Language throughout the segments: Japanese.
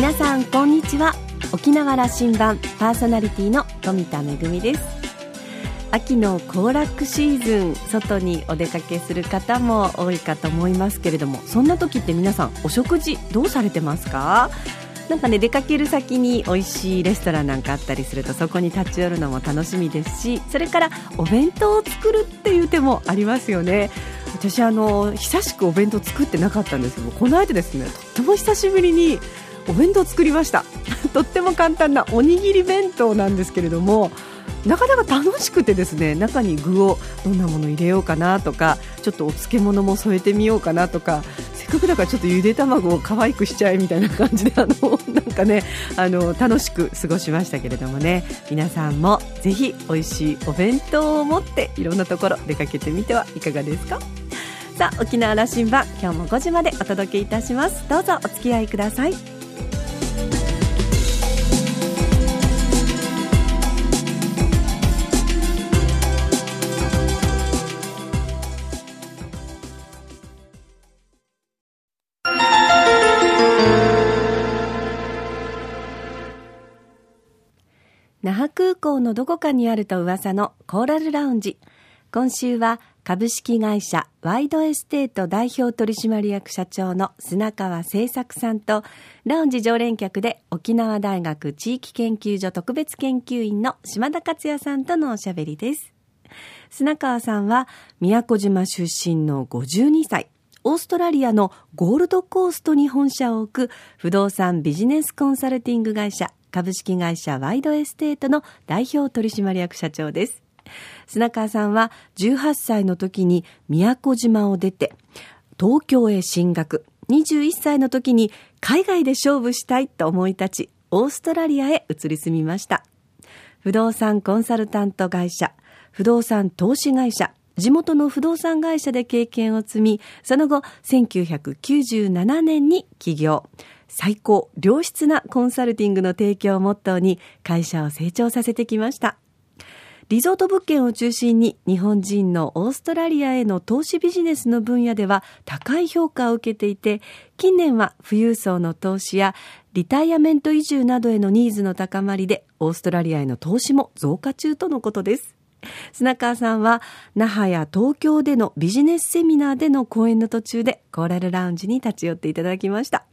皆さんこんにちは。沖縄羅針盤パーソナリティの富田恵です。秋の行楽シーズン外にお出かけする方も多いかと思いますけれどもそんな時って皆さんお食事どうされてますか？なんかね出かける先に美味しいレストランなんかあったりするとそこに立ち寄るのも楽しみですしそれからお弁当を作るっていう手もありますよね。私あの久しくお弁当作ってなかったんですけどこの間ですねとっても久しぶりにお弁当作りました。とっても簡単なおにぎり弁当なんですけれどもなかなか楽しくてですね中に具をどんなもの入れようかなとかちょっとお漬物も添えてみようかなとかせっかくだからちょっとゆで卵を可愛くしちゃえみたいな感じであのなんかねあの楽しく過ごしましたけれどもね。皆さんもぜひ美味しいお弁当を持っていろんなところ出かけてみてはいかがですか？さあ沖縄羅針盤今日も5時までお届けいたします。どうぞお付き合いください。那覇空港のどこかにあると噂のコーラルラウンジ。今週は株式会社ワイドエステート代表取締役社長の砂川盛作さんとラウンジ常連客で沖縄大学地域研究所特別研究員の島田勝也さんとのおしゃべりです。砂川さんは宮古島出身の52歳オーストラリアのゴールドコーストに本社を置く不動産ビジネスコンサルティング会社株式会社ワイドエステートの代表取締役社長です。砂川さんは18歳の時に宮古島を出て東京へ進学。21歳の時に海外で勝負したいと思い立ち、オーストラリアへ移り住みました。不動産コンサルタント会社、不動産投資会社、地元の不動産会社で経験を積み、その後、1997年に起業。最高良質なコンサルティングの提供をモットーに会社を成長させてきました。リゾート物件を中心に日本人のオーストラリアへの投資ビジネスの分野では高い評価を受けていて、近年は富裕層の投資やリタイアメント移住などへのニーズの高まりでオーストラリアへの投資も増加中とのことです。砂川さんは那覇や東京でのビジネスセミナーでの講演の途中でコーラルラウンジに立ち寄っていただきました。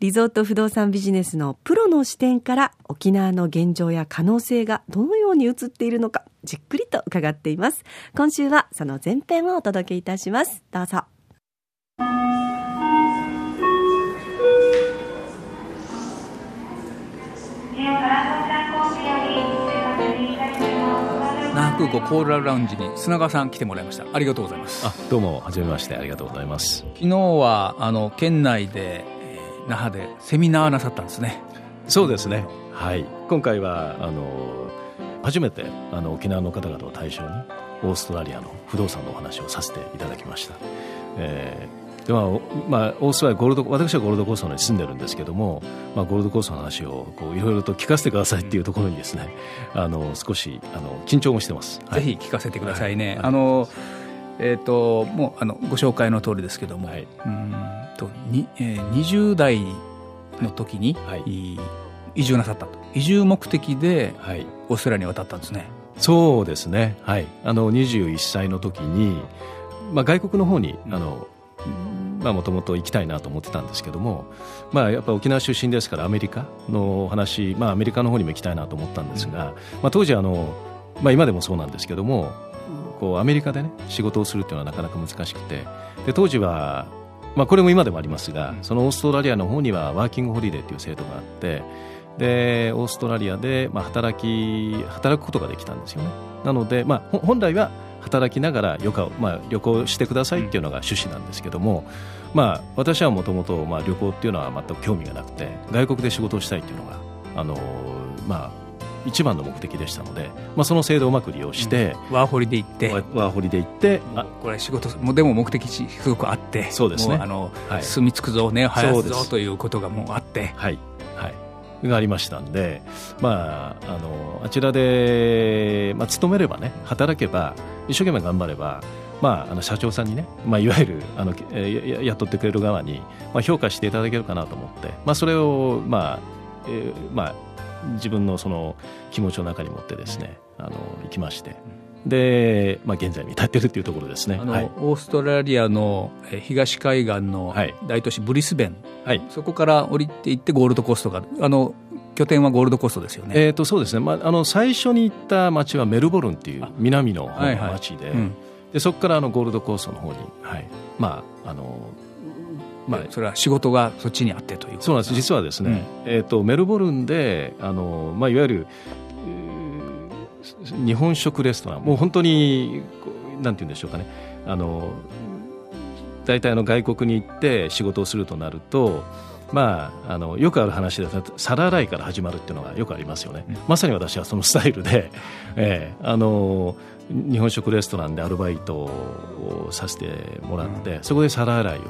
リゾート不動産ビジネスのプロの視点から沖縄の現状や可能性がどのように映っているのかじっくりと伺っています。今週はその前編をお届けいたします。どうぞ。那覇空港コーラルラウンジに砂川さん来てもらいました。ありがとうございます。あどうもはじめまして。ありがとうございます。昨日はあの県内で那覇でセミナーなさったんですね。そうですね。はい。今回はあの初めてあの沖縄の方々を対象にオーストラリアの不動産のお話をさせていただきました、えーでまあまあ、オーストラリアゴールド私はゴールドコーストに住んでるんですけども、まあ、ゴールドコーストの話をいろいろと聞かせてくださいっていうところにですねあの少しあの緊張もしてます、ぜひ聞かせてくださいね、はい、あのえーと、もうあのご紹介の通りですけども、はい、うんとに、えー、20代の時に、はい、移住なさったと。移住目的でオーストラリアに渡ったんですね。そうですね、はい、あの21歳の時に、まあ、外国の方にあのもともと行きたいなと思ってたんですけども、まあ、やっぱ沖縄出身ですからアメリカの話、まあ、アメリカの方にも行きたいなと思ったんですが、まあ、当時あの、まあ、今でもそうなんですけどもこうアメリカでね仕事をするっていうのはなかなか難しくてで当時は、まあ、これも今でもありますがそのオーストラリアの方にはワーキングホリデーという制度があってでオーストラリアで、まあ、働き働くことができたんですよね。なので、まあ、本来は働きながら旅行,、まあ、旅行してくださいっていうのが趣旨なんですけども、まあ、私はもともと旅行っていうのは全く興味がなくて外国で仕事をしたいっていうのがあの、まあ、一番の目的でしたので、まあ、その制度をうまく利用して、うん、ワーホリで行って。ワーホリで行ってあこれ仕事もでも目的地すごくあってそうですね。あの、はい、住み着くぞ根を生やす。ぞということがもうあって。はい。はい。がありましたんで、まあ、あのあちらで、まあ、勤めればね働けば一生懸命頑張ればまあ、あの社長さんにね、まあ、いわゆるあの、えー、雇ってくれる側に、まあ、評価していただけるかなと思って、まあ、それを、まあえーまあ、自分のその気持ちの中に持ってですねあの行きまして。で、まあ、現在に至っているというところですね。あの、はい、オーストラリアの東海岸の大都市ブリスベン、はい、そこから降りていってゴールドコーストがあの拠点はゴールドコーストですよね。えー、とそうですね、まあ、あの最初に行った町はメルボルンっていう南の方の町で、はい。はいうん、でそこからあのゴールドコーストの方に、はい。まああのまあ、それは仕事がそっちにあってというそうなんです。実はですね、うん、えーと、メルボルンであの、まあ、いわゆる日本食レストランもう本当になんて言うんでしょうかね。あの大体の外国に行って仕事をするとなるとまあ、あのよくある話で皿洗いから始まるっていうのがよくありますよね、うん、まさに私はそのスタイルで、えー、あの日本食レストランでアルバイトをさせてもらって、うん、そこで皿洗いを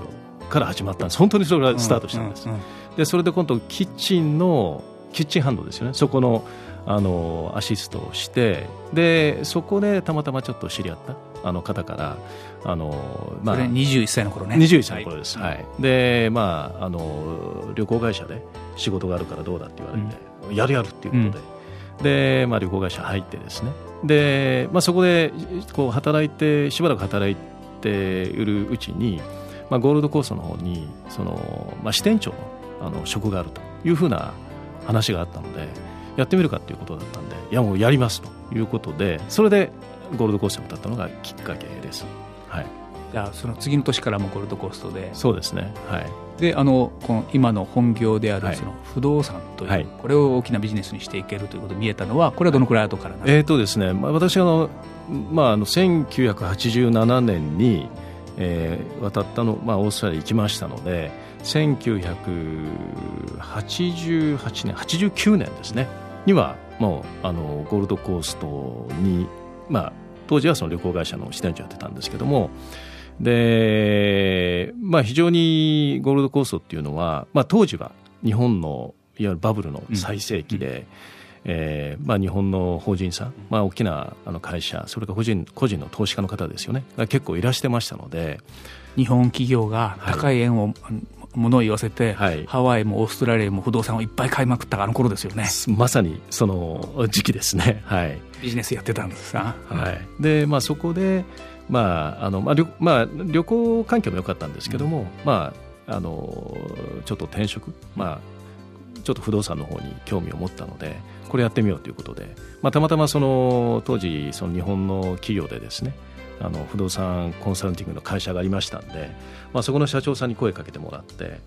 から始まったんです。本当にそれがスタートしたんです、でそれで今度キッチンのキッチンハンドですよね。そこのあのアシストをしてでそこでたまたまちょっと知り合ったあの方からあの、まあ、それ21歳の頃ね。21歳の頃です、はい、はい、でまああの旅行会社で仕事があるからどうだって言われて、うん、やるやるっていうことで、うん、で、まあ、旅行会社入ってですね。で、まあ、そこでこう働いてしばらく働いているうちに、まあ、ゴールドコーストの方にその、まあ、支店長のあの職があるというふうな話があったのでやってみるかということだったんでいやもうやりますということでそれでゴールドコーストに立ったのがきっかけです。はい。じゃあその次の年からもゴールドコーストで。そうですね。はい。であのこの今の本業であるその不動産という、はい、これを大きなビジネスにしていけるということが見えたのはこれはどのくらい後からなんえーとですね、まあ、私あの、まあ、あの1987年に、えー、渡ったの、まあ、オーストラリア行きましたので1988年89年ですねにはもうあのゴールドコーストに、まあ、当時はその旅行会社の支店長やってたんですけどもで、まあ、非常にゴールドコーストっていうのは、まあ、当時は日本のいわゆるバブルの最盛期で、うんうん、えー、まあ、日本の法人さん、まあ、大きなあの会社それから個人個人の投資家の方ですよね。結構いらしてましたので日本企業が高い円を、はいものを言わせて、はい、ハワイもオーストラリアも不動産をいっぱい買いまくったあの頃ですよね。まさにその 時期ですね、はい、ビジネスやってたんですか、はい、で、まあ、そこで、まああのまあ旅まあ、旅行環境も良かったんですけども、うん、まあ、あのちょっと転職、まあ、ちょっと不動産の方に興味を持ったのでこれやってみようということで、まあ、たまたまその当時その日本の企業でですねあの不動産コンサルティングの会社がありましたんで、まあ、そこの社長さんに声かけてもらって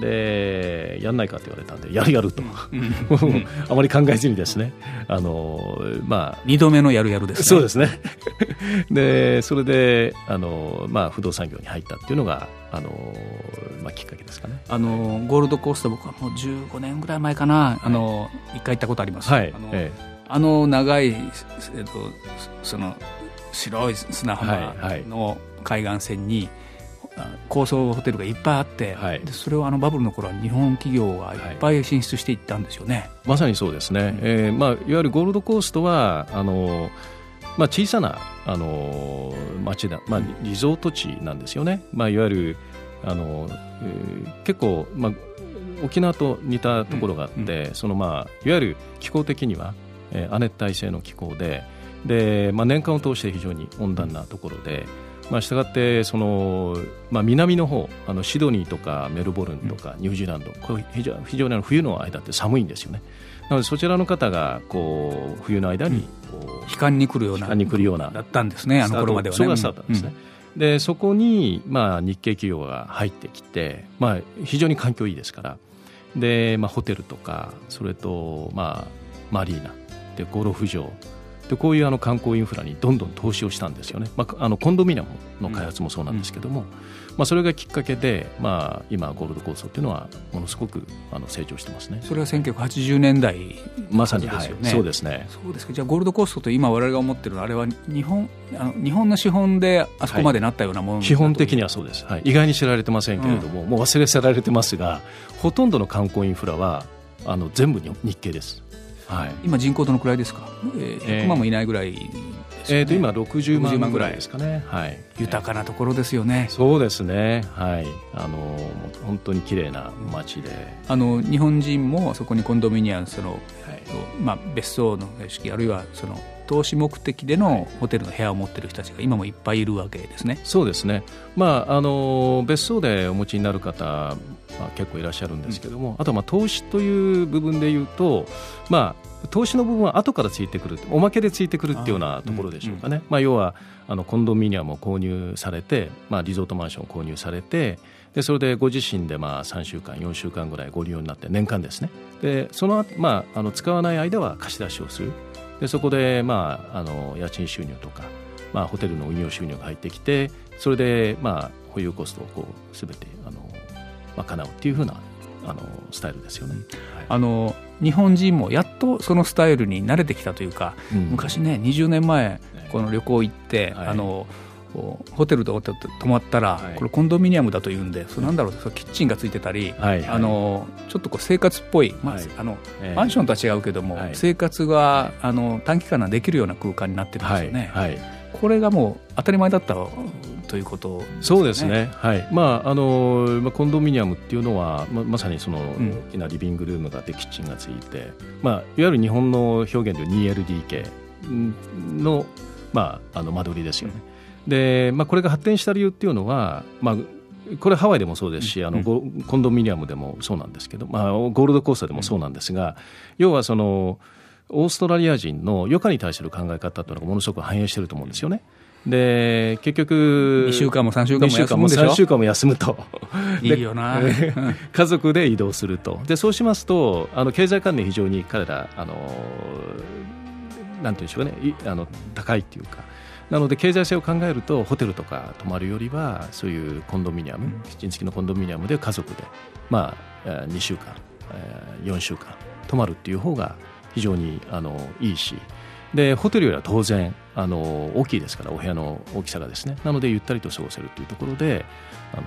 でやんないかって言われたんでやるやると、あまり考えずにですね。あの、まあ、2度目のやるやるですね。そうですね。でそれであの、まあ、不動産業に入ったっていうのがあの、まあ、きっかけですかね。あのゴールドコースト僕はもう15年ぐらい前かな。あの一回行ったことあります、はい、あのええ、あの長い、えっと、その白い砂浜の海岸線に、高層ホテルがいっぱいあって、はい、でそれをあのバブルの頃は日本企業がいっぱい進出していったんですよね、はい、まさにそうですね、うん、えー、まあ、いわゆるゴールドコーストはあの、まあ、小さなあの町だ、まあ、リゾート地なんですよね、まあ、いわゆるあの、えー、結構、まあ、沖縄と似たところがあって、うん、そのまあ、いわゆる気候的には、えー、亜熱帯性の気候でで、まあ、年間を通して非常に温暖なところで。まあ、したがってその、まあ、南の方あのシドニーとかメルボルンとかニュージーランド、これ非常非常に冬の間って寒いんですよね。なのでそちらの方がこう冬の間にこう、悲観に来るような悲観に来るようなだったんですねあの頃まではね。そがスタートですね。うん、でそこに、まあ、日系企業が入ってきて、まあ、非常に環境いいですからで、まあ、ホテルとかそれと、まあ、マリーナでゴルフ場でこういうあの観光インフラにどんどん投資をしたんですよね、まあ、あのコンドミニアムの開発もそうなんですけども、うん、まあ、それがきっかけで、まあ、今、ゴールド構想というのはものすごくあの成長してますね。それは1980年代、まさに、はい、そうですね。そうですか。じゃあゴールドコーストと今、我々が思ってるのはあれは日本あの日本の資本であそこまでなったようなもの、はい、基本的にはそうです、はい、意外に知られてませんけれども、うん、もう忘れ去られてますがほとんどの観光インフラはあの全部日系です。はい、今人口どのくらいですか、えー、100万もいないぐらいですよね、えー、と今60万ぐらいですかね、はい、豊かなところですよね、そうですね。はい。あの本当に綺麗な街で。あの日本人もそこにコンドミニアムその、はい。まあ、別荘の形式あるいはその投資目的でのホテルの部屋を持っている人たちが今もいっぱいいるわけですね。そうですね、まあ、あの別荘でお持ちになる方、まあ、結構いらっしゃるんですけども、うん、あとまあ投資という部分でいうと、まあ、投資の部分は後からついてくるおまけでついてくるっていうようなところでしょうかね、うんうん、まあ、要はあのコンドミニアムを購入されて、まあ、リゾートマンションを購入されてでそれでご自身でまあ3週間4週間ぐらいご利用になって年間ですね。でその、まあ、あの使わない間は貸し出しをするでそこで、まあ、あの家賃収入とか、まあ、ホテルの運用収入が入ってきてそれで、まあ、保有コストをこう全てあの、まあ、叶うっていうふうなあのスタイルですよね。はい、あの日本人もやっとそのスタイルに慣れてきたというか、うん、昔ね20年前この旅行行って、はい、あのホテルと泊まったら、これコンドミニアムだというんで、それなんだろうキッチンがついてたり、あのちょっとこう生活っぽい、まあ、あのマンションとは違うけども、生活があの短期間でできるような空間になってるんですよね。これがもう当たり前だったということ、ね、そうですね、はい。まああのコンドミニアムっていうのはままさにその大きなリビングルームがあってキッチンがついて、まあ、いわゆる日本の表現で 2LDK の,、まあ、あの間取りですよね。で、まあ、これが発展した理由っていうのは、まあ、これハワイでもそうですし、あのコンドミニアムでもそうなんですけど、まあ、ゴールドコースターでもそうなんですが、要はそのオーストラリア人の余暇に対する考え方というのがものすごく反映していると思うんですよね。で結局2週間も3週間も休むでしょ？3週間も休むと。いいよな。家族で移動すると。でそうしますとあの経済関連非常に彼らあのなんていうんでしょうね。あの高いっていうかなので経済性を考えるとホテルとか泊まるよりはそういうコンドミニアム、キッチン付きのコンドミニアムで家族で、まあ、2週間4週間泊まるっていう方が非常にあのいいしでホテルよりは当然あの大きいですからお部屋の大きさがですねなのでゆったりと過ごせるというところであの、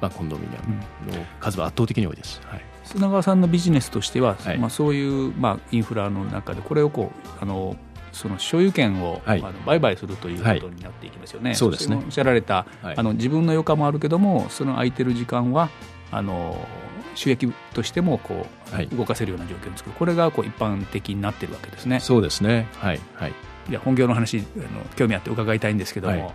まあ、コンドミニアムの数は圧倒的に多いです。はい。砂川さんのビジネスとしては、はい、まあ、そういう、まあ、インフラの中でこれをこうあのその所有権を、はい、あの売買するということになっていきますよね。はい、そうですね。おっしゃられた、はい、あの自分の余暇もあるけどもその空いてる時間はあの収益としてもこう、動かせるような状況を作る。これがこう一般的になっているわけですね。そうですね。はい。はい。いや本業の話あの興味あって伺いたいんですけども、はい、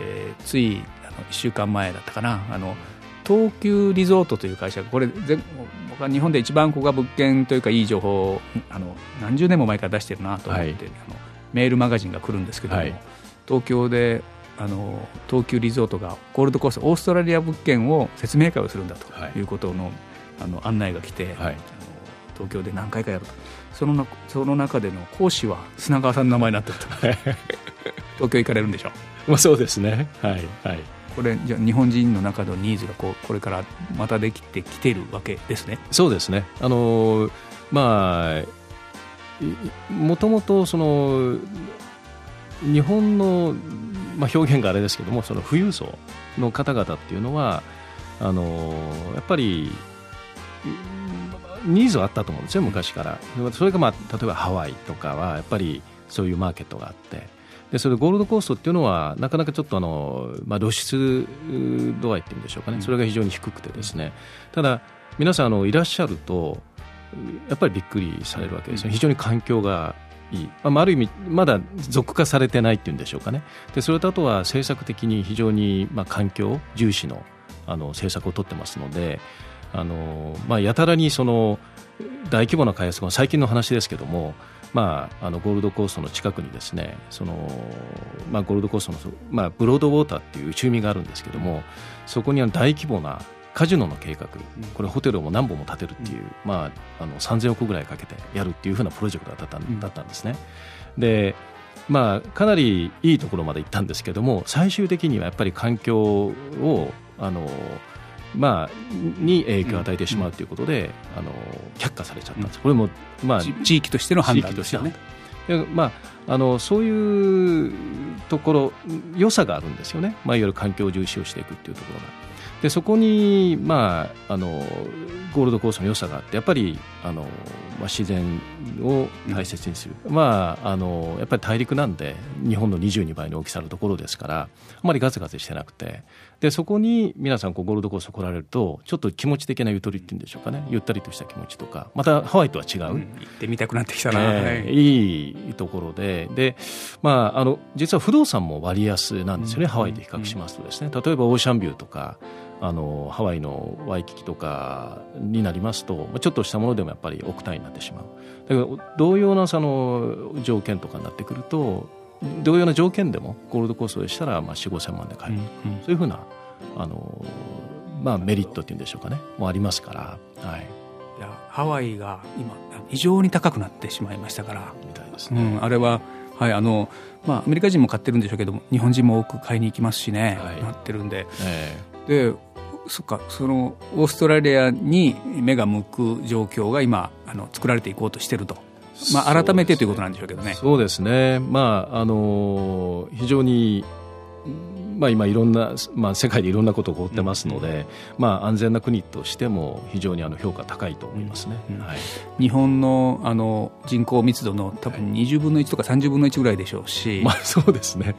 えー、ついあの1週間前だったかな。あの東急リゾートという会社これ全僕は日本で一番ここが物件というかいい情報をあの何十年も前から出してるなと思って、はい、あのメールマガジンが来るんですけども、はい、東京であの東急リゾートがゴールドコーストオーストラリア物件を説明会をするんだとい。うことの,、あの案内が来て、あの東京で何回かやると。そのその中での講師は砂川さんの名前になってると。東京行かれるんでしょ？う、まあ、そうですね。はいはいこれじゃ日本人の中のニーズがこうこれからまたできてきてるわけですね。そうですね。あのまあもともとその日本の、まあ、表現があれですけどもその富裕層の方々っていうのはあのやっぱりニーズはあったと思うんですよ昔から。それが、まあ、例えばハワイとかはやっぱりそういうマーケットがあって。でそれゴールドコーストっていうのはなかなかちょっとあの、まあ、露出度合いっていうんでしょうかね。それが非常に低くてですね。ただ皆さんあのいらっしゃるとやっぱりびっくりされるわけですね非常に環境がいい、まあ、ある意味まだ俗化されてないっていうんでしょうかね。でそれとあとは政策的に非常にまあ環境重視のあの政策を取ってますのであの、まあ、やたらにその大規模な開発が最近の話ですけども、まあ、あのゴールドコーストの近くにですねその、まあ、ゴールドコーストの、まあ、ブロードウォーターっていう内海があるんですけどもそこには大規模なカジノの計画、これホテルを何本も建てるっていう、まあ、あの3000億ぐらいかけてやるっていうふうなプロジェクトだっただったんですね。でまあ、かなりいいところまで行ったんですけども最終的にはやっぱり環境をあのまあ、に影響を与えてしまうということで、うん、あの却下されちゃったんです、これも、まあ、地域としての判断ですよね。まあ、あのそういうところ良さがあるんですよね、まあ、いわゆる環境重視をしていくっていうところが。でそこに、まあ、あのゴールドコーストの良さがあってやっぱりあの、まあ、自然を大切にする、うん、まあ、あのやっぱり大陸なんで日本の22倍の大きさのところですからあまりガツガツしてなくてでそこに皆さんこうゴールドコースト来られるとちょっと気持ち的なゆとりっていうんでしょうかね。ゆったりとした気持ちとか。またハワイとは違う、うん、行ってみたくなってきたな、えー、い。いところで。で、まあ、あの実は不動産も割安なんですよね、うん、ハワイで比較しますとですね。例えばオーシャンビューとかあのハワイのワイキキとかになりますとちょっとしたものでもやっぱり億単位になってしまう。だけど同様なその条件とかになってくると同様な条件でもゴールドコーストでしたらまあ4 5千万で買える、うんうん、そういうふうなあの、まあ、メリットっていうんでしょうかね。もありますから、はい、いやハワイが今異常に高くなってしまいましたから。みたいですね、うん、あれははいあのまあ、アメリカ人も買ってるんでしょうけども日本人も多く買いに行きますしね、はい、なってるんで、えー、でそっかそのオーストラリアに目が向く状況が今あの作られていこうとしてると。まあ、改めてということなんでしょうけどね。そうですね、まああの非常にまあ、今、いろんな、まあ、世界でいろんなことが起こってますので、うんうん、まあ、安全な国としても非常にあの評価高いと思いますね、うんうん、はい、日本のあの人口密度の多分20分の1とか30分の1ぐらいでしょうし、まあ、そうですね、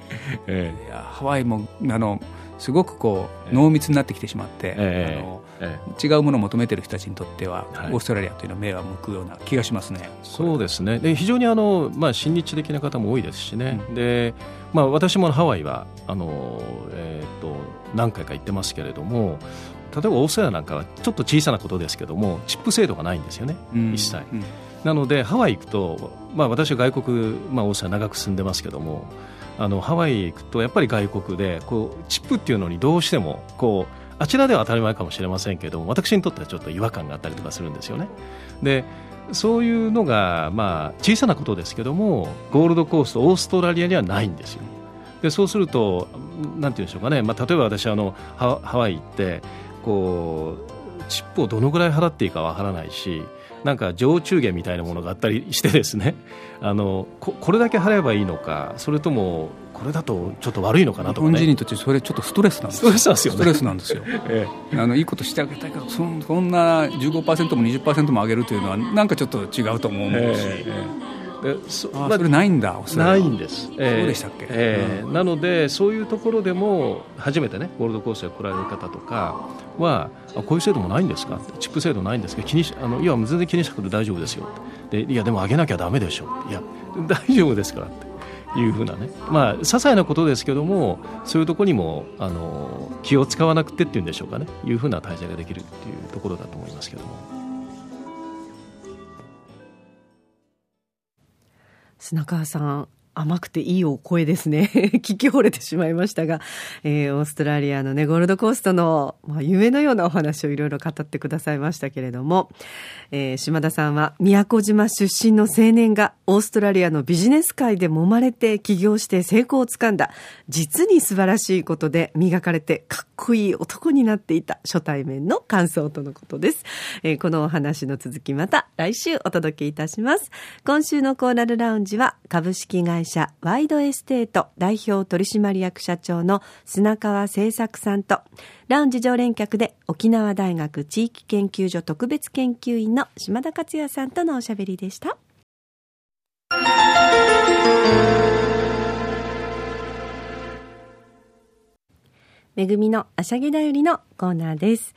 えー、ハワイもあのすごくこう濃密になってきてしまって、えー、あのえー、違うものを求めている人たちにとっては、はい、オーストラリアというのは目は向くような気がしますね。そうですね。で非常にあの、まあ、親日的な方も多いですしね、うん、でまあ、私もハワイはあの、えーと、何回か行ってますけれども例えばオーストラリアなんかはちょっと小さなことですけどもチップ制度がないんですよね、うん、一切。うん、なのでハワイ行くと、まあ、私は外国、まあ、オーストラリア長く住んでますけどもあのハワイ行くとやっぱり外国でこうチップっていうのにどうしてもこうあちらでは当たり前かもしれませんけども私にとってはちょっと違和感があったりとかするんですよね。でそういうのが、まあ、小さなことですけどもゴールドコーストオーストラリアにはないんですよ。でそうするとなんていうんでしょうかね、まあ、例えば私あのハワイ行ってこうチップをどのぐらい払っていいかわからないしなんか常駐源みたいなものがあったりしてですね。あのここれだけ払えばいいのかそれともこれだとちょっと悪いのかなとか、ね、日本人にとってそれちょっとストレスなんですよ。ストレスなんですよ、ね、ストレスなんですよ、ええ、あのいいことしてあげたいけどそそんな15%も20%も上げるというのはなんかちょっと違うと思うし、ええそあそれないんだないんです、えー、そうでしたっけ、えー、うん、なのでそういうところでも初めてねゴールドコーストへ来られる方とかはあこういう制度もないんですか？チップ制度ないんですか？気にしあのいや全然気にしなくて大丈夫ですよ。でいやでも上げなきゃだめでしょ。いや 大丈夫ですからっていうふうなね、まあ、些細なことですけども、そういうところにもあの気を使わなくてっていうんでしょうかね、いうふうな体制ができるっていうところだと思いますけども。砂川さん、甘くていいお声ですね。聞き惚れてしまいましたが、えー、オーストラリアのね、ゴールドコーストの、まあ、夢のようなお話をいろいろ語ってくださいましたけれども、えー、島田さんは、宮古島出身の青年が、オーストラリアのビジネス界で揉まれて起業して成功をつかんだ、実に素晴らしいことで磨かれてかっこいい男になっていた初対面の感想とのことです。えー、このお話の続きまた来週お届けいたします。今週のコーラルラウンジは、株式会社ワイドエステート代表取締役社長の砂川盛作さんと、ラウンジ常連客で沖縄大学地域研究所特別研究員の島田勝也さんとのおしゃべりでした。めぐみのあしゃぎだよりのコーナーです。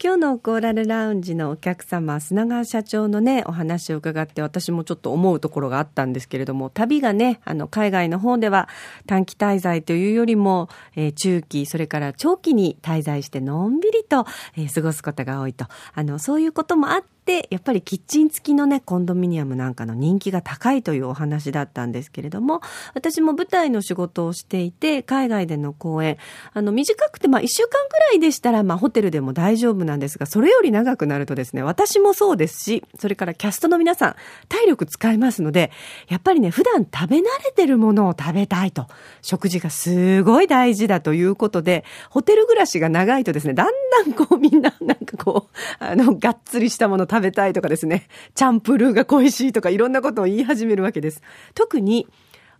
今日のコーラルラウンジのお客様、砂川社長のね、お話を伺って私もちょっと思うところがあったんですけれども、旅がね、あの、海外の方では短期滞在というよりも、えー、中期、それから長期に滞在してのんびりと、えー、過ごすことが多いと。あの、そういうこともあって、で、やっぱりキッチン付きのね、コンドミニアムなんかの人気が高いというお話だったんですけれども、私も舞台の仕事をしていて、海外での公演、あの、短くて、まあ、一週間くらいでしたら、まあ、ホテルでも大丈夫なんですが、それより長くなるとですね、私もそうですし、それからキャストの皆さん、体力使いますので、やっぱりね、普段食べ慣れてるものを食べたいと、食事がすごい大事だということで、ホテル暮らしが長いとですね、だんだんこうみんな、なんかこう、あの、がっつりしたもの食べ食べたいとかですね、チャンプルーが恋しいとかいろんなことを言い始めるわけです。特に、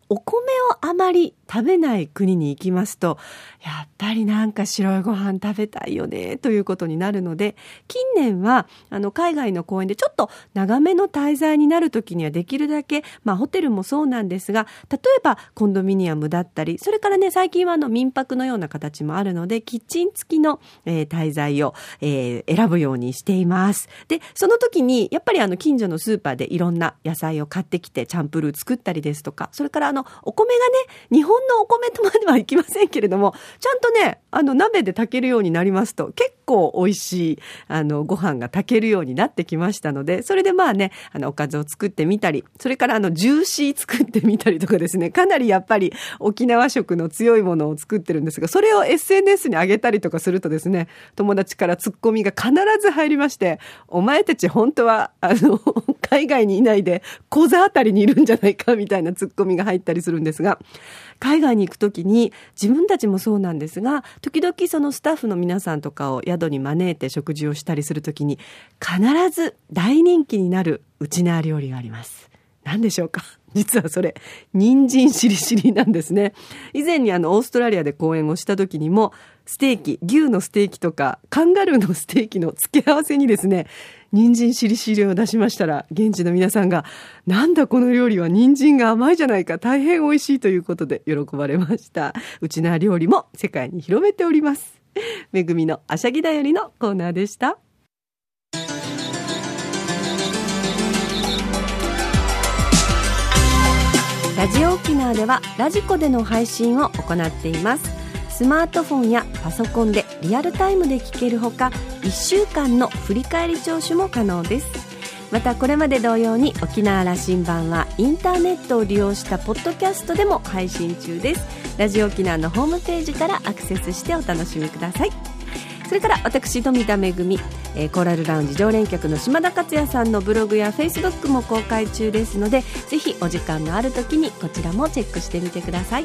お米をあまり食べない国に行きますと、やっぱりなんか白いご飯食べたいよね、ということになるので、近年は、あの、海外の公園でちょっと長めの滞在になるときにはできるだけ、まあ、ホテルもそうなんですが、例えばコンドミニアムだったり、それからね、最近はあの、民泊のような形もあるので、キッチン付きの、えー、滞在を、えー、選ぶようにしています。で、その時に、やっぱりあの、近所のスーパーでいろんな野菜を買ってきて、チャンプルー作ったりですとか、それからあの、お米がね、日本のお米とまではいきませんけれども、ちゃんとね、あの、鍋で炊けるようになりますと、結構美味しい、あの、ご飯が炊けるようになってきましたので、それでまあね、あの、おかずを作ってみたり、それからあの、ジューシー作ってみたりとかですね、かなりやっぱり沖縄食の強いものを作ってるんですが、それを SNS に上げたりとかするとですね、友達からツッコミが必ず入りまして、お前たち本当は、あの、海外にいないで、小座あたりにいるんじゃないかみたいなツッコミが入ってたりするんですが、海外に行くときに自分たちもそうなんですが、時々そのスタッフの皆さんとかを宿に招いて食事をしたりするときに、必ず大人気になるウチナー料理があります。何でしょうか？実はそれ、人参しりしりなんですね。以前にあの、オーストラリアで講演をした時にも、ステーキ、牛のステーキとか、カンガルーのステーキの付け合わせにですね、人参しりしりを出しましたら、現地の皆さんが、なんだこの料理は人参が甘いじゃないか、大変美味しいということで喜ばれました。うちな料理も世界に広めております。めぐみのあしゃぎだよりのコーナーでした。ラジオ沖縄ではラジコでの配信を行っていますスマートフォンやパソコンでリアルタイムで聞けるほか1週間の振り返り聴取も可能です。またこれまで同様に沖縄羅針盤はインターネットを利用したポッドキャストでも配信中です。ラジオ沖縄のホームページからアクセスしてお楽しみください。それから私富田恵、えー、コーラルラウンジ常連客の島田克也さんのブログやフェイスブックも公開中ですのでぜひお時間のある時にこちらもチェックしてみてください。